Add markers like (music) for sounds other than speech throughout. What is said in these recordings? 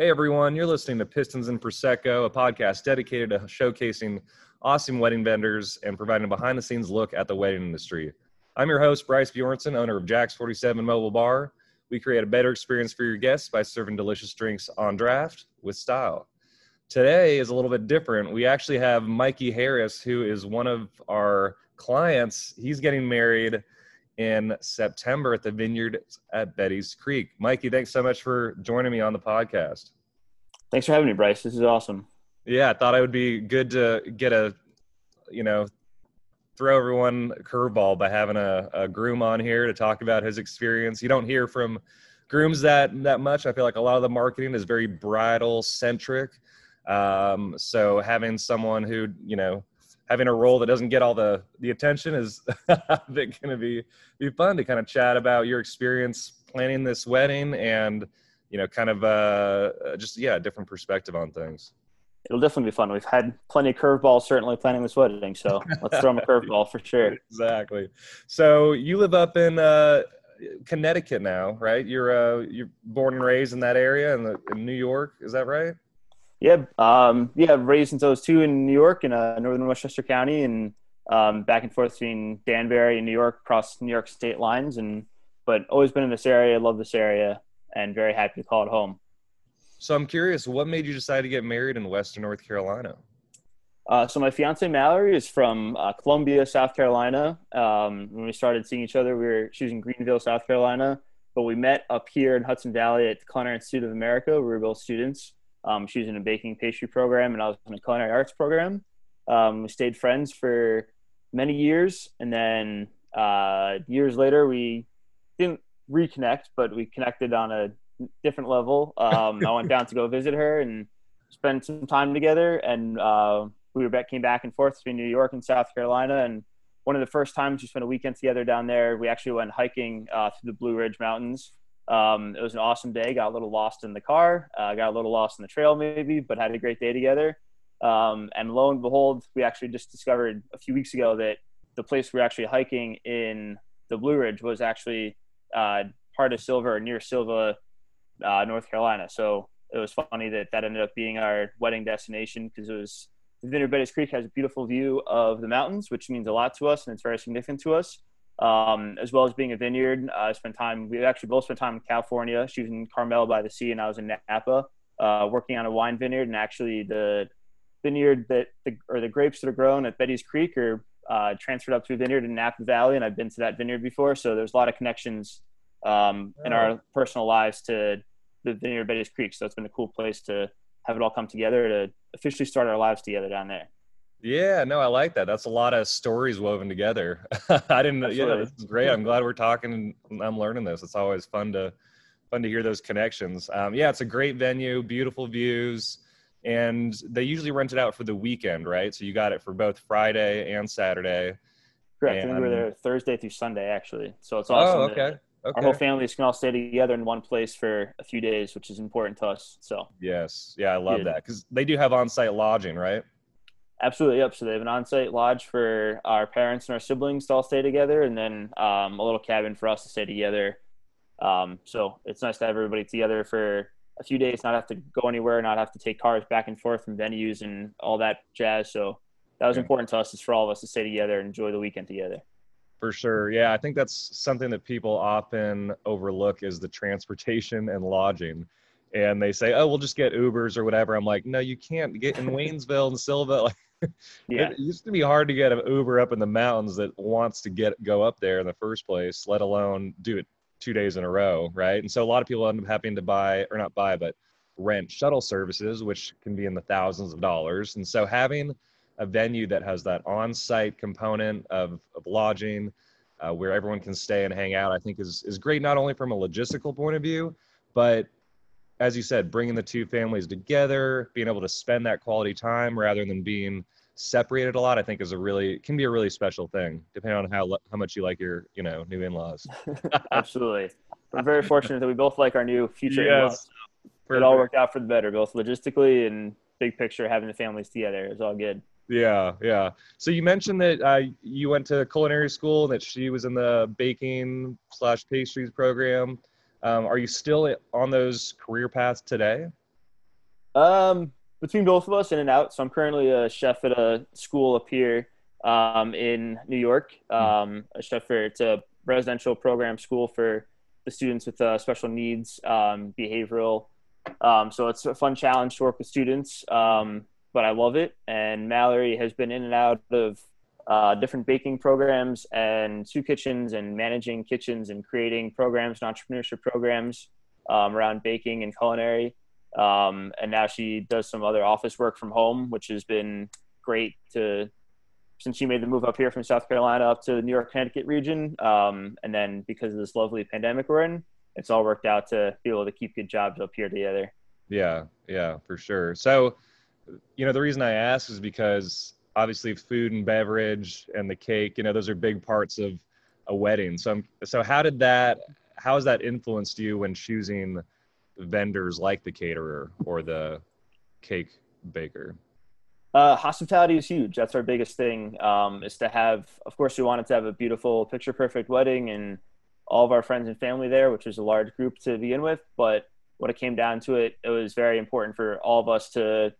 Hey everyone, you're listening to Pistons and Prosecco, a podcast dedicated to showcasing awesome wedding vendors and providing a behind the scenes look at the wedding industry. I'm your host, Bryce Bjornson, owner of Jack's 47 Mobile Bar. We create a better experience for your guests by serving delicious drinks on draft with style. Today is a little bit different. We actually have Mikey Harris, who is one of our clients. He's getting married in September at the vineyard at Betty's Creek. Mikey, thanks so much for joining me on the podcast. Thanks for having me, Bryce. This is awesome. Yeah, I thought it would be good to get a, you know, throw everyone a curveball by having a, a groom on here to talk about his experience. You don't hear from grooms that that much. I feel like a lot of the marketing is very bridal centric. Um, so having someone who you know having a role that doesn't get all the the attention is (laughs) going to be be fun to kind of chat about your experience planning this wedding and you know kind of uh just yeah a different perspective on things. It'll definitely be fun. We've had plenty of curveballs certainly planning this wedding so let's throw them a (laughs) curveball for sure. Exactly. So you live up in uh connecticut now right? You're uh you're born and raised in that area in, the, in new york is that right yeah, um, yeah, raised since I was two in New York in uh, northern Westchester County, and um, back and forth between Danbury and New York, across New York state lines, and but always been in this area, love this area, and very happy to call it home. So I'm curious, what made you decide to get married in Western North Carolina? Uh, so my fiance Mallory is from uh, Columbia, South Carolina. Um, when we started seeing each other, we were she was in Greenville, South Carolina, but we met up here in Hudson Valley at the Culinary Institute of America. We were both students. Um, she was in a baking pastry program, and I was in a culinary arts program. Um, we stayed friends for many years, and then uh, years later, we didn't reconnect, but we connected on a different level. Um, I went down to go visit her and spend some time together, and uh, we were back, came back and forth between New York and South Carolina. And one of the first times we spent a weekend together down there, we actually went hiking uh, through the Blue Ridge Mountains. Um, it was an awesome day. Got a little lost in the car, uh, got a little lost in the trail maybe, but had a great day together. Um, and lo and behold, we actually just discovered a few weeks ago that the place we were actually hiking in the Blue Ridge was actually uh, part of Sylva or near Sylva, uh, North Carolina. So it was funny that that ended up being our wedding destination because it was the Vineyard Creek has a beautiful view of the mountains, which means a lot to us and it's very significant to us um, as well as being a vineyard. Uh, I spent time, we actually both spent time in California. She was in Carmel by the sea, and I was in Napa uh, working on a wine vineyard. And actually, the vineyard that, the, or the grapes that are grown at Betty's Creek are uh, transferred up to a vineyard in Napa Valley. And I've been to that vineyard before. So there's a lot of connections um, in our personal lives to the vineyard Betty's Creek. So it's been a cool place to have it all come together to officially start our lives together down there. Yeah, no, I like that. That's a lot of stories woven together. (laughs) I didn't. Absolutely. Yeah, this is great. I'm glad we're talking and I'm learning this. It's always fun to fun to hear those connections. Um, yeah, it's a great venue, beautiful views, and they usually rent it out for the weekend, right? So you got it for both Friday and Saturday. Correct. And, think we were there Thursday through Sunday, actually. So it's awesome. Oh, okay. Okay. Our whole families can all stay together in one place for a few days, which is important to us. So yes, yeah, I love yeah. that because they do have on-site lodging, right? Absolutely, yep. So they have an on-site lodge for our parents and our siblings to all stay together, and then um, a little cabin for us to stay together. Um, so it's nice to have everybody together for a few days, not have to go anywhere, not have to take cars back and forth from venues and all that jazz. So that was important to us, is for all of us to stay together and enjoy the weekend together. For sure, yeah, I think that's something that people often overlook is the transportation and lodging and they say, "Oh, we'll just get Ubers or whatever." I'm like, "No, you can't get in Waynesville and Sylva." (laughs) Like, yeah. it used to be hard to get an Uber up in the mountains that wants to get go up there in the first place, let alone do it two days in a row, right? And so a lot of people end up having to buy or not buy, but rent shuttle services, which can be in the thousands of dollars. And so having a venue that has that on-site component of, of lodging, uh, where everyone can stay and hang out, I think is is great not only from a logistical point of view, but as you said, bringing the two families together, being able to spend that quality time rather than being separated a lot, I think is a really can be a really special thing, depending on how how much you like your you know new in-laws. (laughs) (laughs) Absolutely, we're very fortunate that we both like our new future yes, in-laws. It all worked out for the better, both logistically and big picture. Having the families together is all good. Yeah, yeah. So you mentioned that uh, you went to culinary school, and that she was in the baking slash pastries program. Um, are you still on those career paths today? Um, between both of us, in and out. So I'm currently a chef at a school up here um, in New York. Hmm. Um, a chef for it's a residential program school for the students with uh, special needs, um, behavioral. Um, so it's a fun challenge to work with students, um, but I love it. And Mallory has been in and out of uh, different baking programs and soup kitchens and managing kitchens and creating programs and entrepreneurship programs um, around baking and culinary. Um, and now she does some other office work from home, which has been great to since she made the move up here from South Carolina up to the New York Connecticut region. Um, and then because of this lovely pandemic we're in, it's all worked out to be able to keep good jobs up here together. Yeah, yeah, for sure. So, you know, the reason I ask is because obviously food and beverage and the cake, you know, those are big parts of a wedding. So, I'm, so how did that, how has that influenced you when choosing vendors like the caterer or the cake baker? Uh, hospitality is huge. That's our biggest thing. Um, is to have, of course, we wanted to have a beautiful, picture perfect wedding and all of our friends and family there, which was a large group to begin with. But when it came down to it, it was very important for all of us to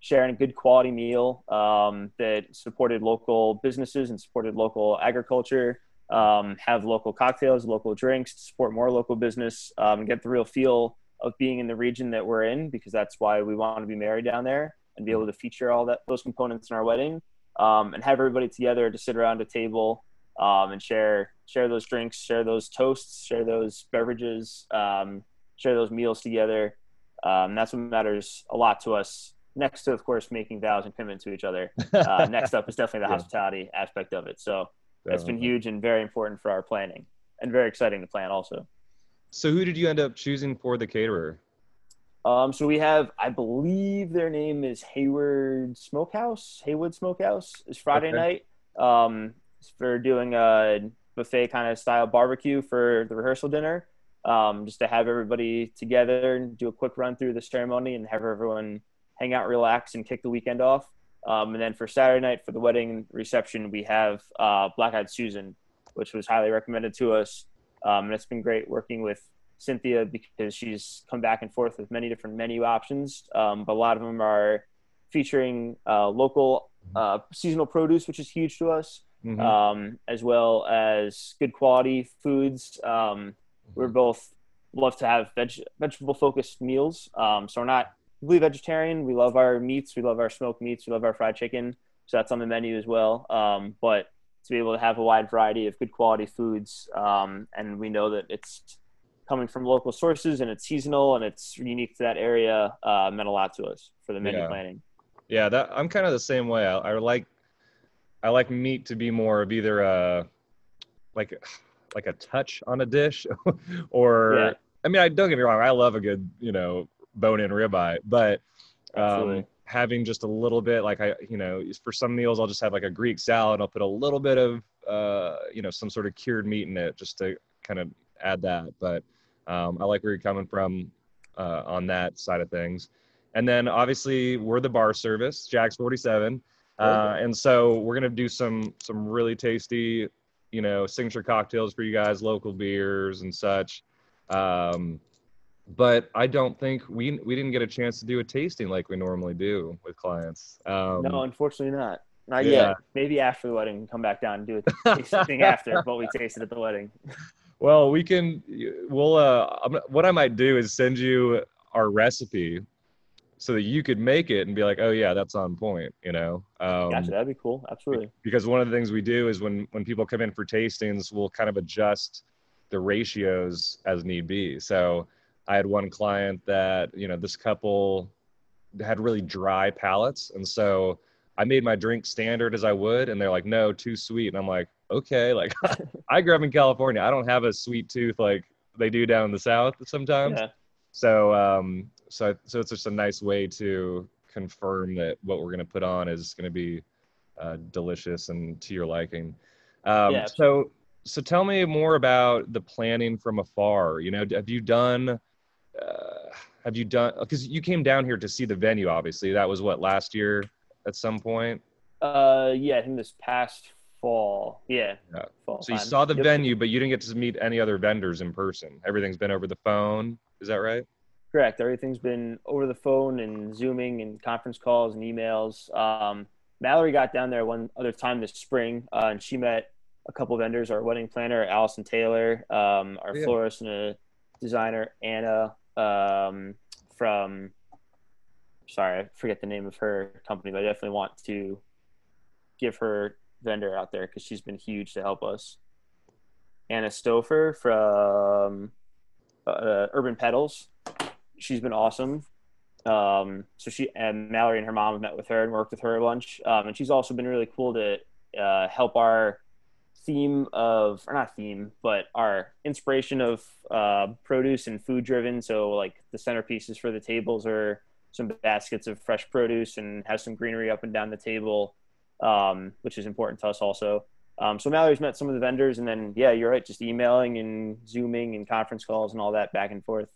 share a good quality meal um, that supported local businesses and supported local agriculture. Um, have local cocktails, local drinks, support more local business, um, and get the real feel of being in the region that we're in because that's why we want to be married down there and be able to feature all that those components in our wedding um, and have everybody together to sit around a table um, and share share those drinks share those toasts share those beverages um, share those meals together that's what matters a lot to us next to of course making vows and commitment to each other (laughs) uh, next up is definitely the yeah. hospitality aspect of it so definitely. it's been huge and very important for our planning and very exciting to plan also so who did you end up choosing for the caterer? Um, so we have, I believe their name is Hayward Smokehouse. Haywood Smokehouse is Friday okay. night. Um, for doing a buffet kind of style barbecue for the rehearsal dinner. Um, just to have everybody together and do a quick run through the ceremony and have everyone hang out, relax, and kick the weekend off. Um, and then for Saturday night for the wedding reception, we have uh, Black Eyed Susan, which was highly recommended to us. Um, and it's been great working with Cynthia because she's come back and forth with many different menu options. Um, but a lot of them are featuring uh, local uh, seasonal produce, which is huge to us, mm-hmm. um, as well as good quality foods. Um, we're mm-hmm. both love to have veg- vegetable focused meals. Um, so we're not completely vegetarian. We love our meats. We love our smoked meats. We love our fried chicken. So that's on the menu as well. Um, but to be able to have a wide variety of good quality foods. Um, and we know that it's coming from local sources and it's seasonal and it's unique to that area uh, meant a lot to us for the menu yeah. planning. Yeah, that I'm kind of the same way. I, I, like I like meat to be more of either a like like a touch on a dish (laughs) or yeah. I mean I don't get me wrong, I love a good, you know, bone in ribeye, but um, having just a little bit like i you know for some meals i'll just have like a greek salad. I'll put a little bit of uh you know some sort of cured meat in it just to kind of add that. But um, i like where you're coming from uh, on that side of things. And then obviously we're the bar service jack's 47 uh, and so we're gonna do some some really tasty you know signature cocktails for you guys local beers and such. Um, but I don't think we we didn't get a chance to do a tasting like we normally do with clients. Um, no, unfortunately not. Not yeah. yet. Maybe after the wedding, come back down and do a (laughs) tasting after what we tasted at the wedding. (laughs) Well, we can. We'll. Uh, what I might do is send you our recipe, so that you could make it and be like, oh yeah, that's on point. You know. Um, gotcha. That'd be cool. Absolutely. Because one of the things we do is when when people come in for tastings, we'll kind of adjust the ratios as need be. So I had one client that, you know, this couple had really dry palates. And so I made my drink standard as I would. And they're like, no, too sweet. And I'm like, okay. (laughs) Like I grew up in California. I don't have a sweet tooth like they do down in the South sometimes. Yeah. So, um, so, so it's just a nice way to confirm that what we're going to put on is going to be uh, delicious and to your liking. Um, yeah. So, so tell me more about the planning from afar. You know, have you done have you done because you came down here to see the venue obviously that was what last year at some point uh yeah i think this past fall yeah, yeah. Fall so you saw the yep. venue but you didn't get to meet any other vendors in person everything's been over the phone is that right Correct. Everything's been over the phone and Zooming and conference calls and emails. Um, Mallory got down there one other time this spring, uh, and she met a couple vendors. Our wedding planner, Allison Taylor, um, our yeah. florist and a designer, Anna um, from. Sorry, I forget the name of her company, but I definitely want to give her vendor out there because she's been huge to help us. Anna Stouffer from uh, Urban Petals. She's been awesome. Um, so she and Mallory and her mom have met with her and worked with her a bunch. Um, and she's also been really cool to uh, help our theme of, or not theme, but our inspiration of uh, produce and food driven. So like the centerpieces for the tables are some baskets of fresh produce and has some greenery up and down the table, um, which is important to us also. Um, so Mallory's met some of the vendors, and then yeah, you're right, just emailing and zooming and conference calls and all that back and forth.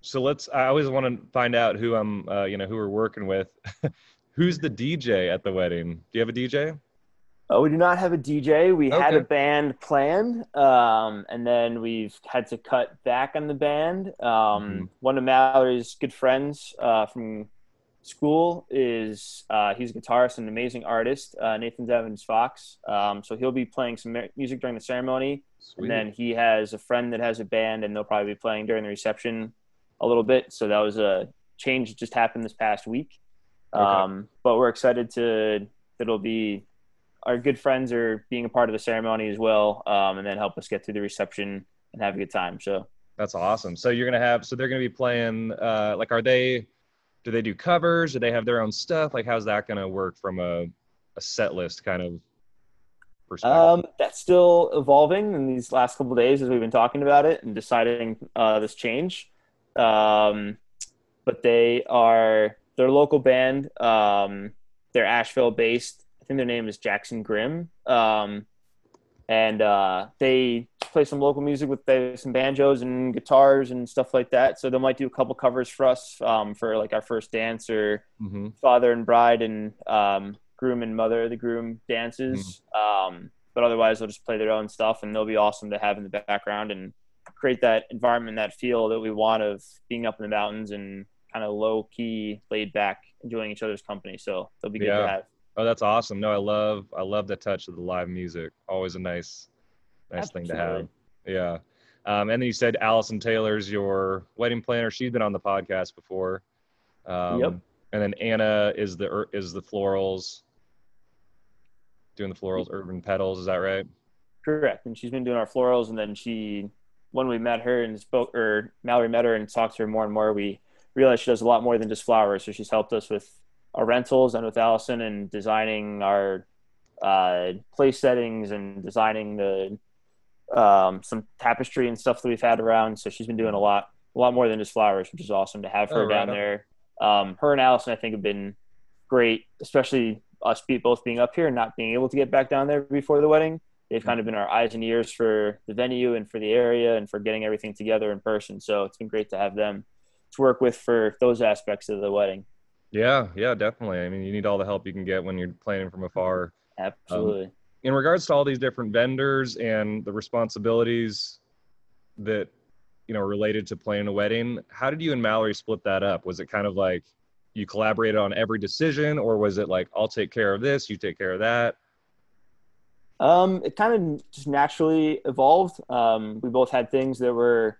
So let's. I always want to find out who I'm, uh, you know, who we're working with. (laughs) Who's the DJ at the wedding? Do you have a DJ? Oh, we do not have a DJ. We okay. had a band planned, um, and then we've had to cut back on the band. Um, mm-hmm. One of Mallory's good friends uh, from school is uh, he's a guitarist and an amazing artist, uh, Nathan Evans Fox. Um, so he'll be playing some music during the ceremony, Sweet. and then he has a friend that has a band, and they'll probably be playing during the reception a little bit. So that was a change that just happened this past week. Okay. Um, but we're excited to that it'll be our good friends are being a part of the ceremony as well, um, and then help us get through the reception and have a good time. So that's awesome. So you're gonna have so they're gonna be playing uh, like are they do they do covers? Do they have their own stuff? Like, how's that going to work from a, a set list kind of perspective? Um, that's still evolving in these last couple days as we've been talking about it and deciding uh, this change. Um, but they are their local band. Um, they're Asheville based. Think their name is Jackson Grimm. Um, and uh, they play some local music with some banjos and guitars and stuff like that. So they might do a couple covers for us um, for like our first dance or mm-hmm. father and bride and um, groom and mother the groom dances. Mm-hmm. Um, but otherwise, they'll just play their own stuff, and they'll be awesome to have in the background and create that environment, that feel that we want of being up in the mountains and kind of low key, laid back, enjoying each other's company. So they'll be good yeah. to have. Oh, that's awesome. No, I love I love the touch of the live music. Always a nice nice Absolutely. thing to have. Yeah. Um, and then you said Allison Taylor's your wedding planner. She's been on the podcast before. Um, yep. And then Anna is the is the florals, doing the florals, urban petals. Is that right? Correct. And she's been doing our florals. And then she, when we met her and spoke, or Mallory met her and talked to her more and more, we realized she does a lot more than just flowers. So she's helped us with our rentals and with Allison and designing our uh, place settings and designing the um, some tapestry and stuff that we've had around. So she's been doing a lot, a lot more than just flowers, which is awesome to have her oh, down there. Um, her and Allison, I think, have been great, especially us both being up here and not being able to get back down there before the wedding. They've kind of been our eyes and ears for the venue and for the area and for getting everything together in person. So it's been great to have them to work with for those aspects of the wedding. Yeah, yeah, definitely. I mean, you need all the help you can get when you're planning from afar. Absolutely. Um, in regards to all these different vendors and the responsibilities that you know related to planning a wedding how did you and mallory split that up was it kind of like you collaborated on every decision or was it like i'll take care of this you take care of that um, it kind of just naturally evolved um, we both had things that were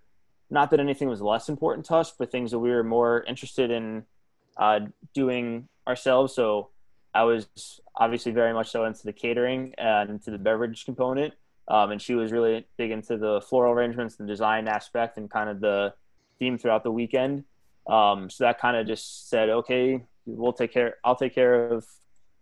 not that anything was less important to us but things that we were more interested in uh, doing ourselves so I was obviously very much so into the catering and into the beverage component. Um, and she was really big into the floral arrangements, the design aspect, and kind of the theme throughout the weekend. Um, so that kind of just said, okay, we'll take care. I'll take care of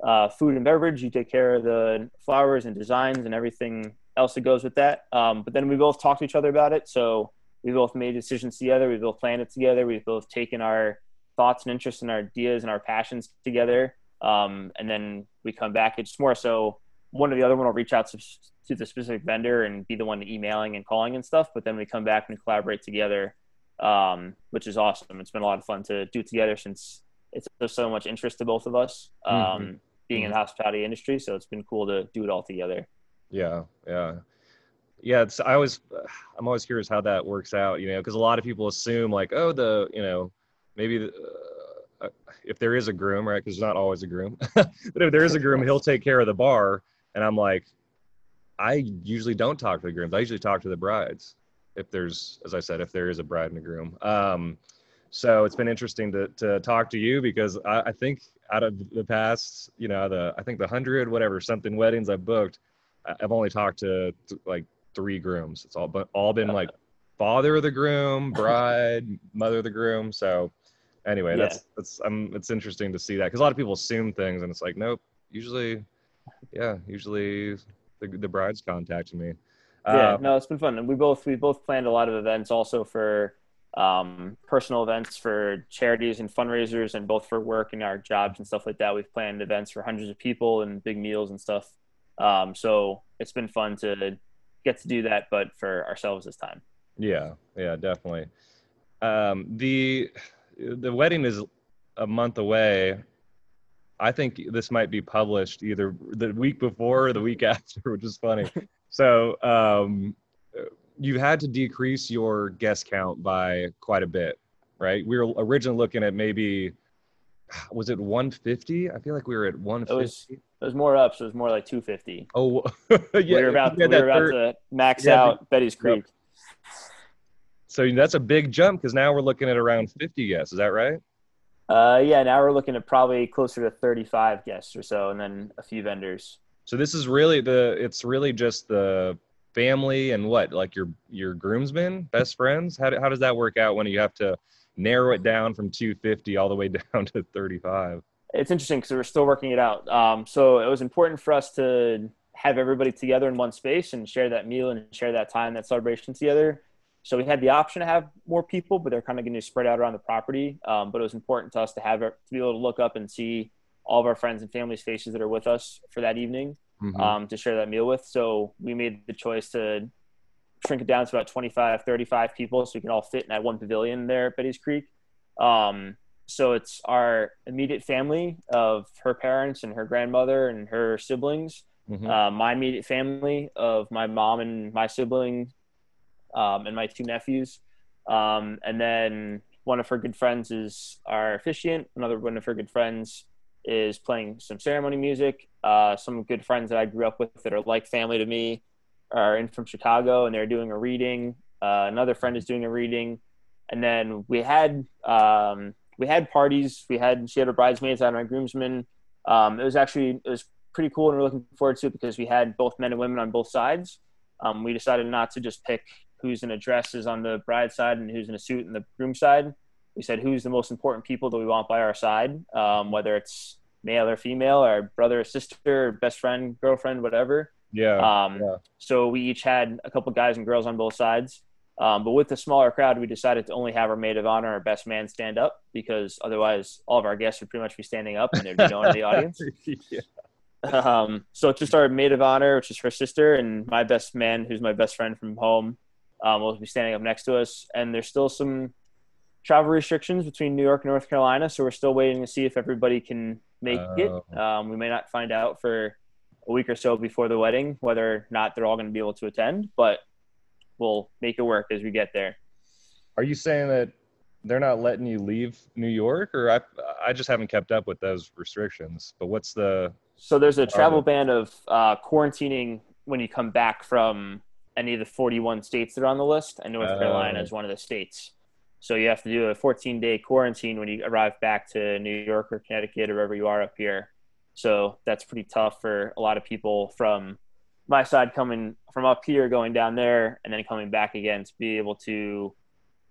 uh, food and beverage. You take care of the flowers and designs and everything else that goes with that. Um, but then we both talked to each other about it. So we both made decisions together. We both planned it together. We've both taken our thoughts and interests and our ideas and our passions together um, and then we come back. It's more so one or the other one will reach out to, to the specific vendor and be the one emailing and calling and stuff. But then we come back and collaborate together, um, which is awesome. It's been a lot of fun to do together since it's there's so much interest to both of us um, mm-hmm. being in the hospitality industry. So it's been cool to do it all together. Yeah, yeah. yeah, it's I always I'm always curious how that works out, you know, because a lot of people assume like, oh, the you know, maybe uh, if there is a groom, right? Because there's not always a groom, (laughs) but if there is a groom, he'll take care of the bar, and I'm like, I usually don't talk to the grooms. I usually talk to the brides if there's, as I said, if there is a bride and a groom. Um, so it's been interesting to to talk to you because I, I think out of the past, you know, the I think the hundred whatever something weddings I've booked, I've only talked to th- like three grooms. It's all but all been like father of the groom, bride, mother of the groom. So anyway, yeah. that's that's um it's interesting to see that because a lot of people assume things and it's like nope. Usually, yeah, usually the the bride's contacting me. Yeah, um, no, it's been fun, and we both we both planned a lot of events also for um, personal events for charities and fundraisers, and both for work and our jobs and stuff like that. We've planned events for hundreds of people and big meals and stuff. Um, so it's been fun to get to do that, but for ourselves this time. Yeah, yeah, definitely. Um, the the wedding is a month away. I think this might be published either the week before or the week (laughs) after, which is funny. (laughs) so um, you had to decrease your guest count by quite a bit, right? We were originally looking at maybe was it 150? I feel like we were at 150. It was, it was more up, so it was more like 250. Oh, (laughs) yeah. We were about, we were about third, to max yeah, out Betty's Creek. Yep. So that's a big jump because now we're looking at around 50 guests. Is that right? Uh, yeah. Now we're looking at probably closer to 35 guests or so, and then a few vendors. So this is really the. It's really just the family and what, like your your groomsmen, best friends. How how does that work out when you have to narrow it down from 250 all the way (laughs) down to 35? It's interesting because we're still working it out. Um, so it was important for us to have everybody together in one space and share that meal and share that time, that celebration together. So we had the option to have more people, but they're kind of going to spread out around the property. Um, but it was important to us to have to be able to look up and see all of our friends and family's faces that are with us for that evening mm-hmm. um, to share that meal with. So we made the choice to shrink it down to about 25, 35 people so we can all fit in that one pavilion there at Betty's Creek. Um, so it's our immediate family of her parents and her grandmother and her siblings. Mm-hmm. Uh, my immediate family of my mom and my sibling um, and my two nephews. Um, and then one of her good friends is our officiant. Another one of her good friends is playing some ceremony music. Uh, some good friends that I grew up with that are like family to me are in from Chicago and they're doing a reading. Uh, another friend is doing a reading. And then we had um, we had parties. We had she had her bridesmaids, and my groomsmen. Um, it was actually it was pretty cool, and we're looking forward to it because we had both men and women on both sides. Um, we decided not to just pick who's in a dress is on the bride side and who's in a suit in the groom side. We said who's the most important people that we want by our side, um, whether it's male or female, or brother or sister, best friend, girlfriend, whatever. Yeah, um, yeah. So we each had a couple guys and girls on both sides. Um, but with the smaller crowd, we decided to only have our maid of honor, our best man, stand up because otherwise, all of our guests would pretty much be standing up and there'd be no one in the audience. (laughs) yeah. Um, so it's just our maid of honor, which is her sister, and my best man, who's my best friend from home, um, will be standing up next to us. And there's still some travel restrictions between New York and North Carolina, so we're still waiting to see if everybody can make it. Oh. Um, we may not find out for a week or so before the wedding whether or not they're all going to be able to attend, but we'll make it work as we get there. Are you saying that they're not letting you leave New York, or I I just haven't kept up with those restrictions? But what's the so there's a travel ban of uh, quarantining when you come back from any of the 41 states that are on the list, and North Carolina is one of the states. So you have to do a 14 day quarantine when you arrive back to New York or Connecticut or wherever you are up here. So that's pretty tough for a lot of people from my side coming from up here, going down there, and then coming back again to be able to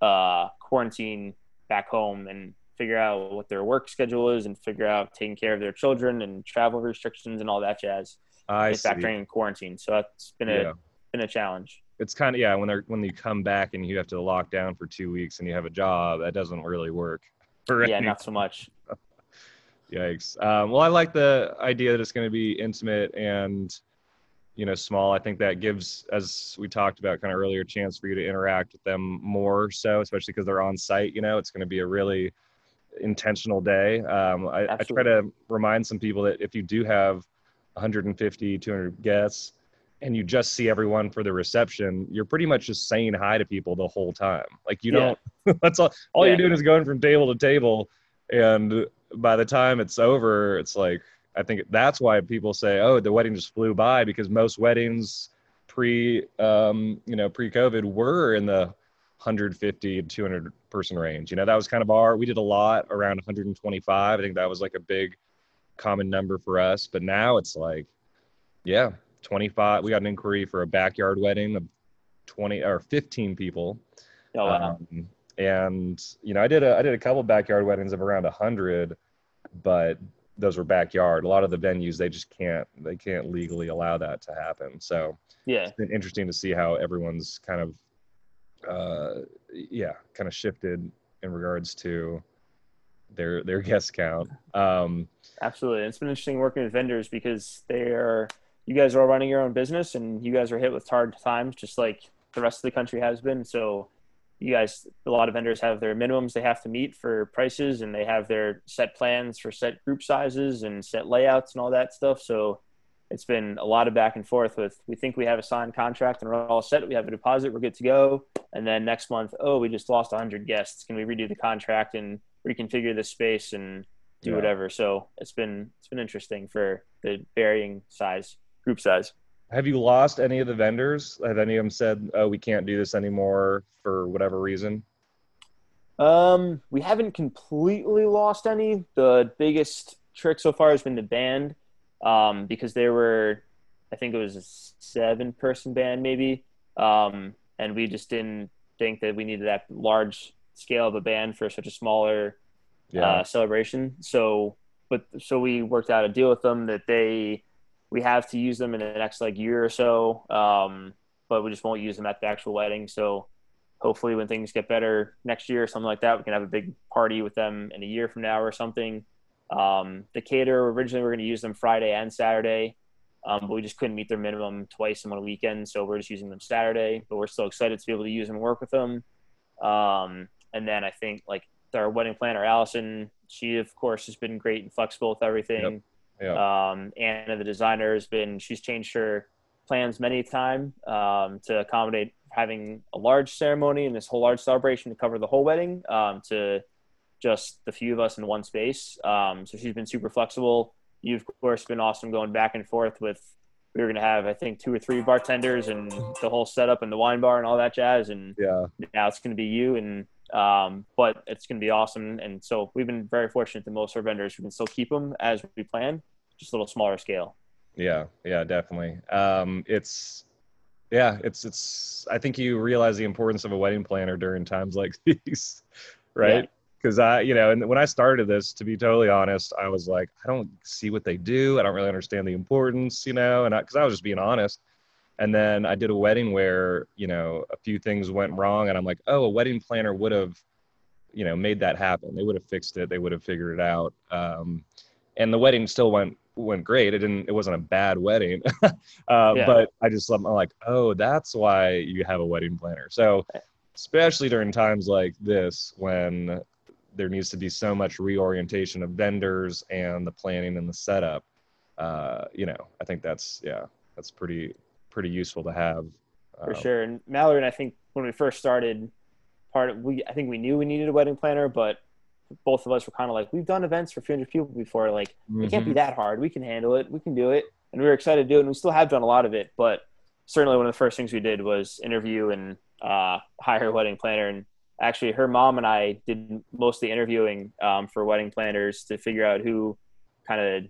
uh, quarantine back home and figure out what their work schedule is and figure out taking care of their children and travel restrictions and all that jazz. I factoring in quarantine. So that's been a been a challenge. It's kind of yeah when they're when you come back and you have to lock down for two weeks and you have a job that doesn't really work. yeah, not so much. (laughs) Yikes. Um, well, I like the idea that it's going to be intimate and you know small. I think that gives, as we talked about kind of earlier, chance for you to interact with them more so, especially because they're on site. You know, it's going to be a really intentional day. Um, I, I, try to remind some people that if you do have 150, 200 guests, and you just see everyone for the reception, you're pretty much just saying hi to people the whole time. Like you Yeah. don't. (laughs) that's all. All Yeah. you're doing is going from table to table, and by the time it's over, it's like I think that's why people say, "Oh, the wedding just flew by," because most weddings pre, um, you know, pre-COVID were in the 150 to 200 person range. You know, that was kind of our. We did a lot around 125. I think that was like a big common number for us. But now it's like, yeah, 25. We got an inquiry for a backyard wedding of 20 or 15 people. Oh, wow. Um, and you know, I did a I did a couple backyard weddings of around 100, but those were backyard. A lot of the venues they just can't they can't legally allow that to happen. So yeah. it's been interesting to see how everyone's kind of uh yeah kind of shifted in regards to their their guest count um Absolutely. It's been interesting working with vendors because they are, you guys are all running your own business and you guys are hit with hard times just like the rest of the country has been. So, you guys, a lot of vendors have their minimums they have to meet for prices and they have their set plans for set group sizes and set layouts and all that stuff. So, it's been a lot of back and forth with we think we have a signed contract and we're all set. We have a deposit, we're good to go. And then next month, oh, we just lost 100 guests. Can we redo the contract and reconfigure the space and do Yeah. whatever. So it's been it's been interesting for the varying size group size. have you lost any of the vendors have any of them said oh we can't do this anymore for whatever reason Um, we haven't completely lost any. The biggest trick so far has been the band, um, because they were, I think it was a seven person band maybe, um, and we just didn't think that we needed that large scale of a band for such a smaller yeah uh, celebration. So, but so we worked out a deal with them that they we have to use them in the next like year or so, um, but we just won't use them at the actual wedding. So, hopefully, when things get better next year or something like that, we can have a big party with them in a year from now or something. Um, the caterer originally we're going to use them Friday and Saturday, um, but we just couldn't meet their minimum twice in one weekend, so we're just using them Saturday. But we're still excited to be able to use them and work with them. Um, and then I think like our wedding planner Allison, she of course has been great and flexible with everything. Yeah Um, Anna, the designer, has been she's changed her plans many a time um, to accommodate having a large ceremony and this whole large celebration to cover the whole wedding um, to just the few of us in one space. Um, so she's been super flexible. You've of course been awesome going back and forth with. We were going to have I think two or three bartenders and the whole setup and the wine bar and all that jazz and yeah now it's going to be you and um, but it's going to be awesome. And so we've been very fortunate that most of our vendors we can still keep them as we plan just a little smaller scale. Yeah yeah definitely. Um it's yeah it's it's i think you realize the importance of a wedding planner during times like (laughs) these right? Because i you know and when i started this to be totally honest i was like i don't see what they do. I don't really understand the importance you know? And because I, was just being honest and then i did a wedding where you know a few things went wrong and i'm like oh a wedding planner would have you know made that happen. They would have fixed it. They would have figured it out. Um, and the wedding still went went great. It didn't it wasn't a bad wedding. (laughs) Uh, Yeah. but i just i'm like oh that's why you have a wedding planner. So especially during times like this when there needs to be so much reorientation of vendors and the planning and the setup uh, you know i think that's yeah that's pretty pretty useful to have for Um, sure. And mallory and i think when we first started part of we i think we knew we needed a wedding planner but both of us were kind of like we've done events for 300 people before like it can't be mhm. that hard. We can handle it. We can do it. And we were excited to do it and we still have done a lot of it but certainly one of the first things we did was interview and uh, hire a wedding planner. And actually her mom and i did most of the interviewing um, for wedding planners to figure out who kind of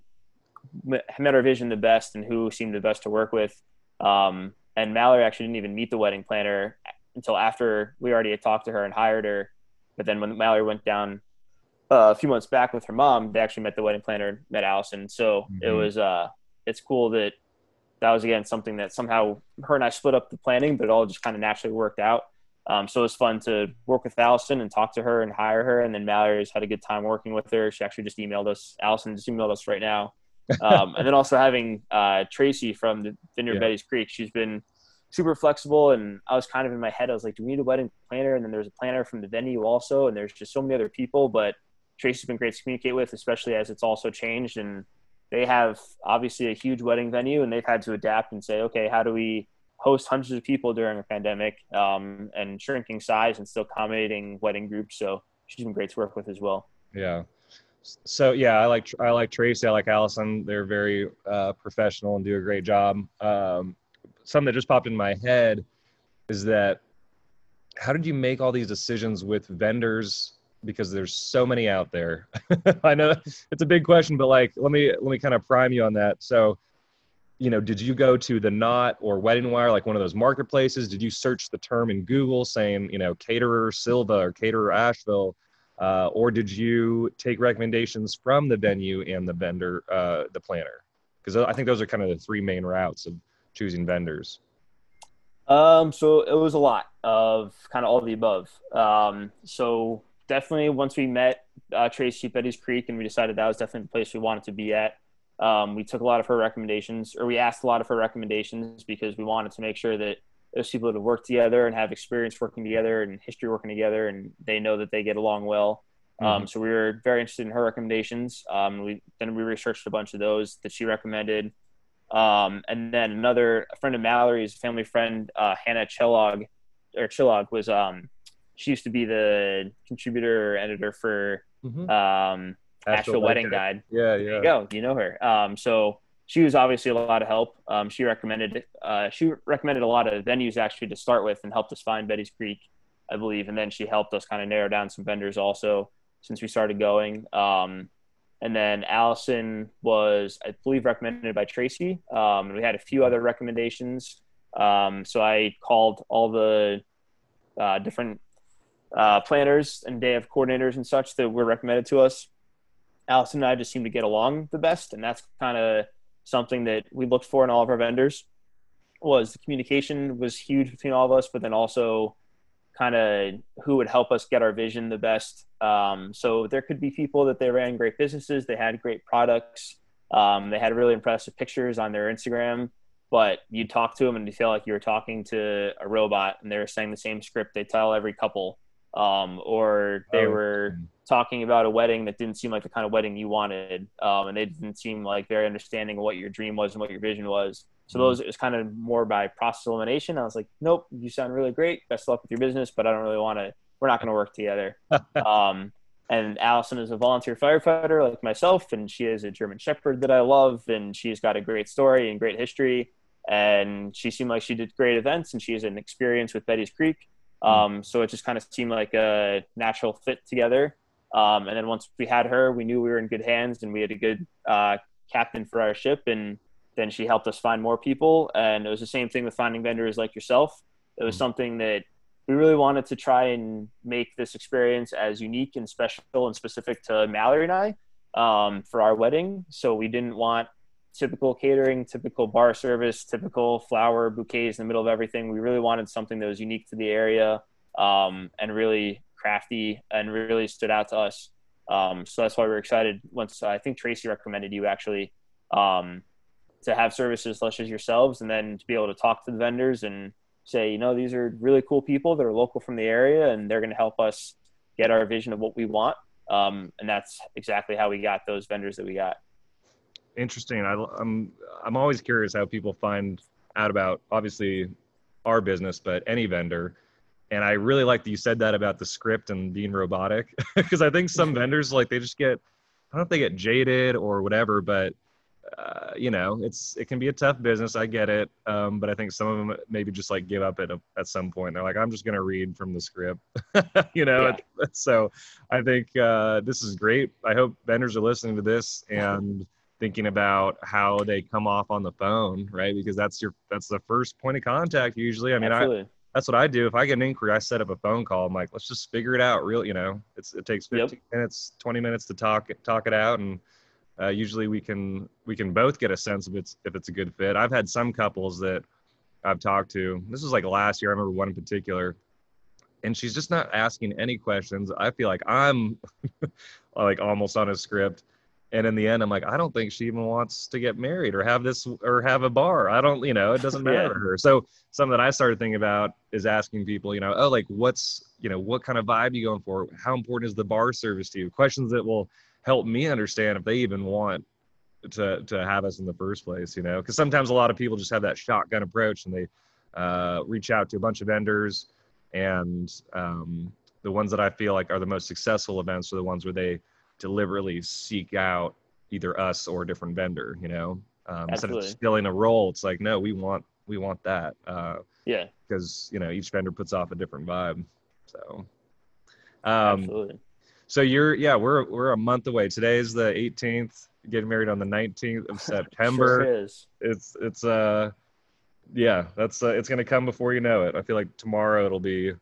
met our vision the best and who seemed the best to work with um, and mallory actually didn't even meet the wedding planner until after we already had talked to her and hired her but then when mallory went down uh, a few months back with her mom, they actually met the wedding planner, met Allison. So it Mhm. was, uh, it's cool that that was again something that somehow her and I split up the planning, but it all just kind of naturally worked out. Um, so it was fun to work with Allison and talk to her and hire her. And then Mallory's had a good time working with her. She actually just emailed us. Allison just emailed us right now. Um, and then also having uh, Tracy from the Vineyard Yeah. Betty's Creek. She's been super flexible. And I was kind of in my head, I was like, do we need a wedding planner? And then there's a planner from the venue also. And there's just so many other people. But Tracy's been great to communicate with, especially as it's also changed. And they have obviously a huge wedding venue and they've had to adapt and say, okay, how do we host hundreds of people during a pandemic um, and shrinking size and still accommodating wedding groups. So she's been great to work with as well. Yeah. So yeah, I like I like Tracy. I like Allison. They're very uh, professional and do a great job. Um, something that just popped in my head is that how did you make all these decisions with vendors because there's so many out there (laughs) i know it's a big question but like let me let me kind of prime you on that so you know did you go to the knot or wedding wire like one of those marketplaces did you search the term in google saying you know caterer sylva or caterer asheville uh, or did you take recommendations from the venue and the vendor uh, the planner because i think those are kind of the three main routes of choosing vendors um, so it was a lot of kind of all of the above. Um, so definitely once we met uh, Tracy Betty's Creek and we decided that was definitely the place we wanted to be at. Um, we took a lot of her recommendations, or we asked a lot of her recommendations because we wanted to make sure that those people to work together and have experience working together and history working together, and they know that they get along well. Um, mm-hmm. Um, so we were very interested in her recommendations. Um, we then we researched a bunch of those that she recommended. Um, and then another friend of Mallory's, family friend, uh, Hannah Chillog, or Chillog, was um, she used to be the contributor editor for mm-hmm. um, Asheville Wedding Guide. Yeah, yeah. There you go. You know her. Um, so she was obviously a lot of help. Um, she recommended uh, she recommended a lot of venues actually to start with and helped us find Betty's Creek, I believe, and then she helped us kind of narrow down some vendors also since we started going. Um, and then Allison was, I believe, recommended by Tracy. Um, we had a few other recommendations. Um, so I called all the uh, different uh, planners and day of coordinators and such that were recommended to us. Allison and I just seemed to get along the best, and that's kind of something that we looked for in all of our vendors. Was the communication was huge between all of us, but then also kind of who would help us get our vision the best. Um, so there could be people that they ran great businesses, they had great products, um, they had really impressive pictures on their Instagram, but you talk to them and you feel like you were talking to a robot and they're saying the same script they tell every couple. Um, or they oh, were talking about a wedding that didn't seem like the kind of wedding you wanted, um, and they didn't seem like very understanding of what your dream was and what your vision was. So those it was kind of more by process elimination. I was like, nope, you sound really great. Best of luck with your business, but I don't really want to. We're not going to work together. (laughs) um, and Allison is a volunteer firefighter like myself, and she is a German Shepherd that I love, and she's got a great story and great history. And she seemed like she did great events, and she has an experience with Betty's Creek. Hmm. Um, so it just kind of seemed like a natural fit together. Um, and then once we had her, we knew we were in good hands, and we had a good uh, captain for our ship, and then she helped us find more people. And it was the same thing with finding vendors like yourself. It was mm-hmm. something that we really wanted to try and make this experience as unique and special and specific to Mallory and I um, for our wedding. So we didn't want typical catering, typical bar service, typical flower bouquets in the middle of everything. We really wanted something that was unique to the area um, and really crafty and really stood out to us. Um, so that's why we're excited. Once I think Tracy recommended you actually um, to have services such as yourselves and then to be able to talk to the vendors and say, you know, these are really cool people that are local from the area and they're going to help us get our vision of what we want. Um, and that's exactly how we got those vendors that we got. Interesting. I, I'm I'm always curious how people find out about obviously our business, but any vendor. And I really like that you said that about the script and being robotic (laughs) because I think some vendors like they just get I don't know if they get jaded or whatever, but uh, you know, it's it can be a tough business. I get it, um, but I think some of them maybe just like give up at a, at some point. They're like, I'm just gonna read from the script, (laughs) you know. Yeah. (laughs) So I think uh, this is great. I hope vendors are listening to this and thinking about how they come off on the phone, right? Because that's your that's the first point of contact usually. I mean, Absolutely. I that's what I do. If I get an inquiry, I set up a phone call. I'm like, let's just figure it out. Real, you know, it's it takes 15 yep. minutes, 20 minutes to talk talk it out and uh, usually we can we can both get a sense of it's if it's a good fit. I've had some couples that I've talked to. This was like last year. I remember one in particular, and she's just not asking any questions. I feel like I'm (laughs) like almost on a script. And in the end, I'm like, I don't think she even wants to get married or have this or have a bar. I don't, you know, it doesn't (laughs) matter yeah. to her. So something that I started thinking about is asking people, you know, oh, like what's, you know, what kind of vibe you going for? How important is the bar service to you? Questions that will help me understand if they even want to to have us in the first place. You know, because sometimes a lot of people just have that shotgun approach and they uh, reach out to a bunch of vendors, and um, the ones that I feel like are the most successful events are the ones where they deliberately seek out either us or a different vendor. You know, um, instead of just filling a role, it's like no, we want we want that. Uh, yeah, because you know each vendor puts off a different vibe. So, um, absolutely. So you're yeah, we're we're a month away. Today is the 18th. Getting married on the 19th of (laughs) September. sure is. It's it's uh yeah, that's uh, it's gonna come before you know it. I feel like tomorrow it'll be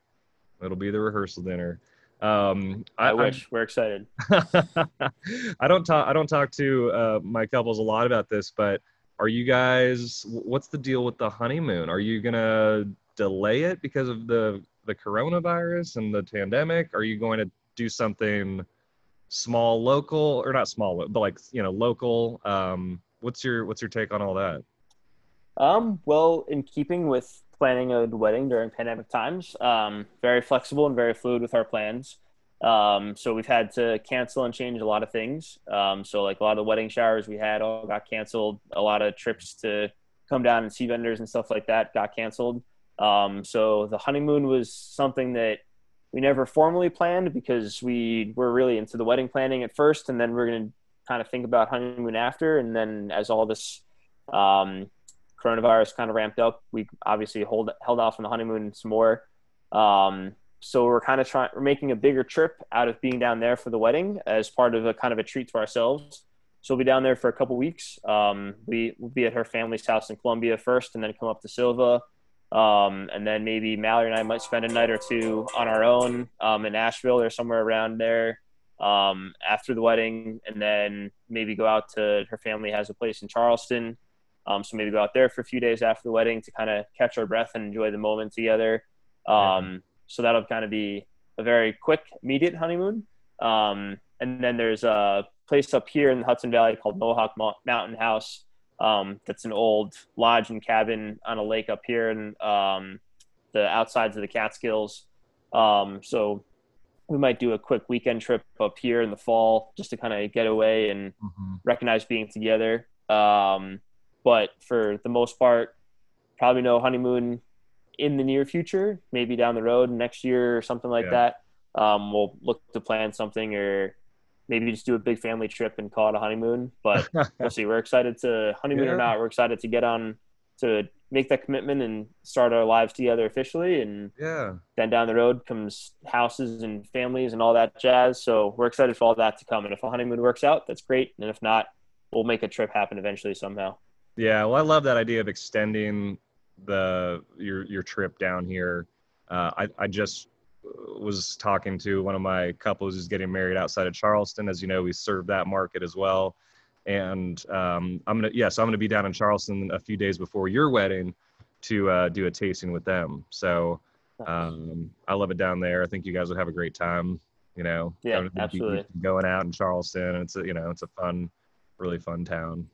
it'll be the rehearsal dinner. Um, I, I wish I, we're excited. (laughs) I don't talk I don't talk to uh, my couples a lot about this, but are you guys? What's the deal with the honeymoon? Are you gonna delay it because of the the coronavirus and the pandemic? Are you going to do something small, local, or not small, but like you know, local? Um, what's your what's your take on all that? Um, well, in keeping with planning a wedding during pandemic times, um, very flexible and very fluid with our plans. Um, so we've had to cancel and change a lot of things. Um, so like a lot of the wedding showers we had all got canceled. A lot of trips to come down and see vendors and stuff like that got canceled. Um, so the honeymoon was something that we never formally planned because we were really into the wedding planning at first, and then we're going to kind of think about honeymoon after. And then as all this um, coronavirus kind of ramped up, we obviously hold, held off on the honeymoon some more. Um, so we're kind of trying, we're making a bigger trip out of being down there for the wedding as part of a kind of a treat to ourselves. So we'll be down there for a couple weeks. Um, we will be at her family's house in Columbia first, and then come up to Sylva. Um, and then maybe Mallory and I might spend a night or two on our own um, in Asheville or somewhere around there um, after the wedding, and then maybe go out to her family has a place in Charleston. Um, so maybe go out there for a few days after the wedding to kind of catch our breath and enjoy the moment together. Um, so that'll kind of be a very quick, immediate honeymoon. Um, and then there's a place up here in the Hudson Valley called Mohonk Mountain House um, that's an old lodge and cabin on a lake up here in um, the outsides of the Catskills. Um, so we might do a quick weekend trip up here in the fall just to kind of get away and mm-hmm. recognize being together. Um, but for the most part, probably no honeymoon in the near future. Maybe down the road next year or something like yeah. that. Um, we'll look to plan something or maybe just do a big family trip and call it a honeymoon. But (laughs) we'll see. We're excited to honeymoon yeah. or not. We're excited to get on to make that commitment and start our lives together officially. And yeah, then down the road comes houses and families and all that jazz. So we're excited for all that to come. And if a honeymoon works out, that's great. And if not, we'll make a trip happen eventually somehow. Yeah, well, I love that idea of extending the your your trip down here. Uh, I I just was talking to one of my couples who's getting married outside of Charleston. As you know, we serve that market as well. And um, I'm gonna, yes, yeah, so I'm gonna be down in Charleston a few days before your wedding to uh, do a tasting with them. So um, I love it down there. I think you guys would have a great time. You know, yeah, going absolutely. Going out in Charleston, it's a, you know, it's a fun, really fun town.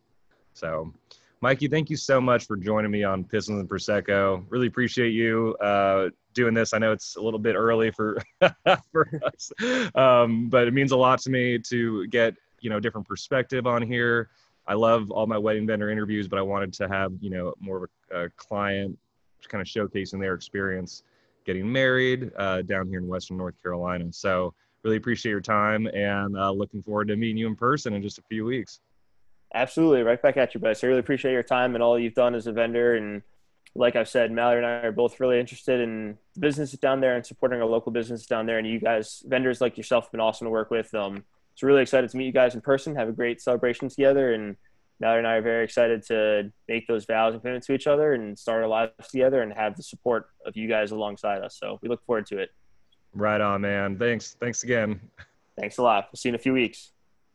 So Mikey, thank you so much for joining me on Pistons and Prosecco. Really appreciate you uh, doing this. I know it's a little bit early for (laughs) for us, um, but it means a lot to me to get you know different perspective on here. I love all my wedding vendor interviews, but I wanted to have you know more of a, a client kind of showcasing their experience getting married uh, down here in Western North Carolina. So really appreciate your time and uh, looking forward to meeting you in person in just a few weeks. Absolutely, right back at you, Bryce. I really appreciate your time and all you've done as a vendor. And like I've said, Mallory and I are both really interested in businesses down there and supporting our local businesses down there. And you guys, vendors like yourself, have been awesome to work with. Um, so really excited to meet you guys in person, have a great celebration together, and Mallory and I are very excited to make those vows and commitments to each other and start our lives together and have the support of you guys alongside us. So we look forward to it. Right on, man. Thanks. Thanks again. Thanks a lot. We'll see you in a few weeks.